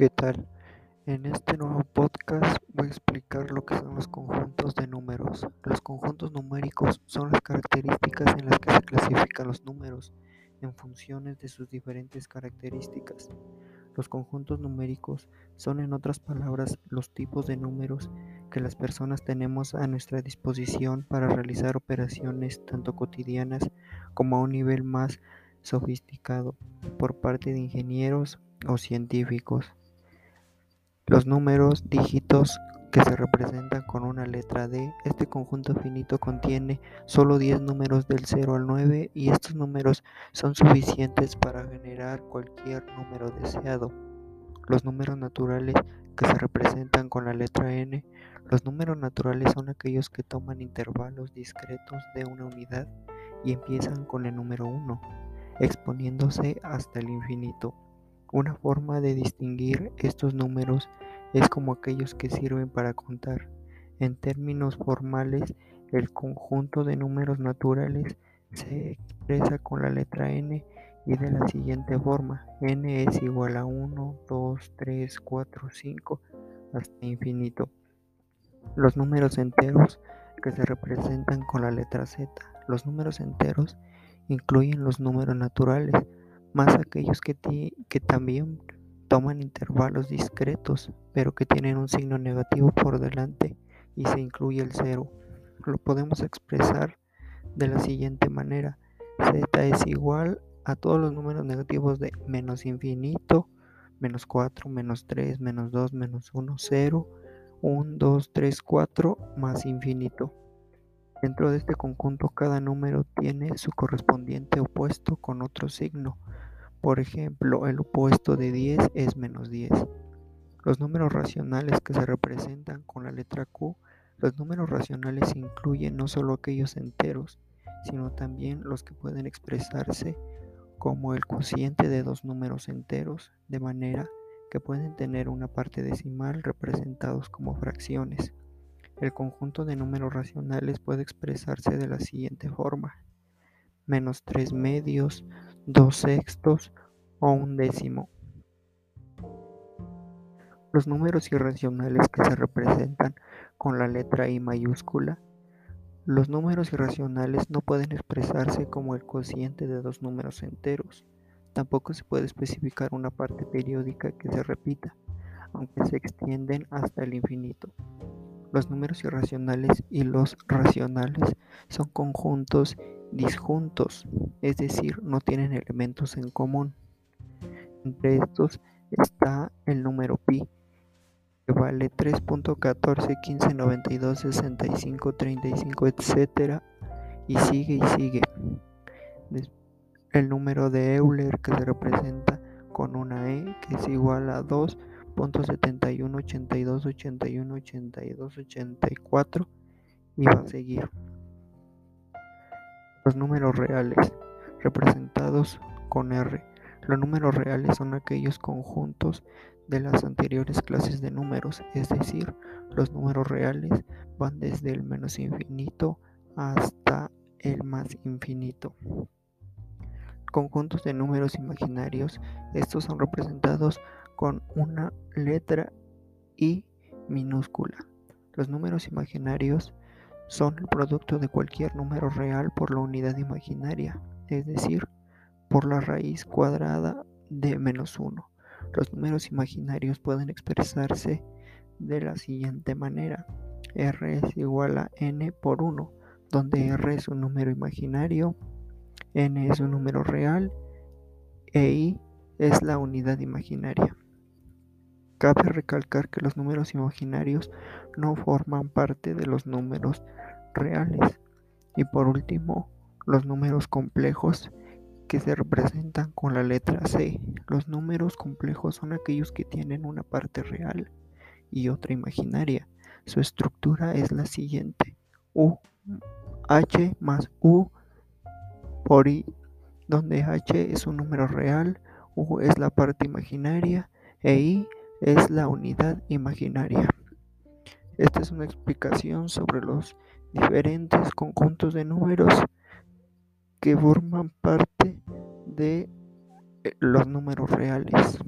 ¿Qué tal? En este nuevo podcast voy a explicar lo que son los conjuntos de números. Los conjuntos numéricos son las características en las que se clasifican los números en funciones de sus diferentes características. Los conjuntos numéricos son, en otras palabras, los tipos de números que las personas tenemos a nuestra disposición para realizar operaciones tanto cotidianas como a un nivel más sofisticado por parte de ingenieros o científicos. Los números dígitos que se representan con una letra D. Este conjunto finito contiene solo 10 números del 0 al 9 y estos números son suficientes para generar cualquier número deseado. Los números naturales que se representan con la letra N. Los números naturales son aquellos que toman intervalos discretos de una unidad y empiezan con el número 1, exponiéndose hasta el infinito. Una forma de distinguir estos números es como aquellos que sirven para contar. En términos formales, el conjunto de números naturales se expresa con la letra n y de la siguiente forma. n es igual a 1, 2, 3, 4, 5 hasta infinito. Los números enteros que se representan con la letra z. Los números enteros incluyen los números naturales más aquellos que, que también toman intervalos discretos, pero que tienen un signo negativo por delante y se incluye el cero. Lo podemos expresar de la siguiente manera. Z es igual a todos los números negativos de menos infinito, menos 4, menos 3, menos 2, menos 1, 0, 1, 2, 3, 4, más infinito. Dentro de este conjunto cada número tiene su correspondiente opuesto con otro signo. Por ejemplo, el opuesto de 10 es menos 10. Los números racionales que se representan con la letra Q, los números racionales incluyen no solo aquellos enteros, sino también los que pueden expresarse como el cociente de dos números enteros, de manera que pueden tener una parte decimal representados como fracciones. El conjunto de números racionales puede expresarse de la siguiente forma. Menos 3 medios, dos sextos o un décimo. Los números irracionales que se representan con la letra I mayúscula. Los números irracionales no pueden expresarse como el cociente de dos números enteros. Tampoco se puede especificar una parte periódica que se repita, aunque se extienden hasta el infinito. Los números irracionales y los racionales son conjuntos disjuntos, es decir, no tienen elementos en común. Entre estos está el número pi, que vale 3.14, 15, 92, 65, 35, etc. Y sigue y sigue. El número de Euler, que se representa con una E, que es igual a 2.71, 82, 81, 82, 84. Y va a seguir. Los números reales, representados con R. Los números reales son aquellos conjuntos de las anteriores clases de números, es decir, los números reales van desde el menos infinito hasta el más infinito. Conjuntos de números imaginarios, estos son representados con una letra I minúscula. Los números imaginarios son el producto de cualquier número real por la unidad imaginaria, es decir, por la raíz cuadrada de menos 1. Los números imaginarios pueden expresarse de la siguiente manera. R es igual a n por 1, donde r es un número imaginario, n es un número real e i es la unidad imaginaria. Cabe recalcar que los números imaginarios no forman parte de los números reales. Y por último, los números complejos que se representan con la letra C. Los números complejos son aquellos que tienen una parte real y otra imaginaria. Su estructura es la siguiente. U, H más U por I, donde H es un número real, U es la parte imaginaria e I es la unidad imaginaria. Esta es una explicación sobre los diferentes conjuntos de números que forman parte de eh, los números reales.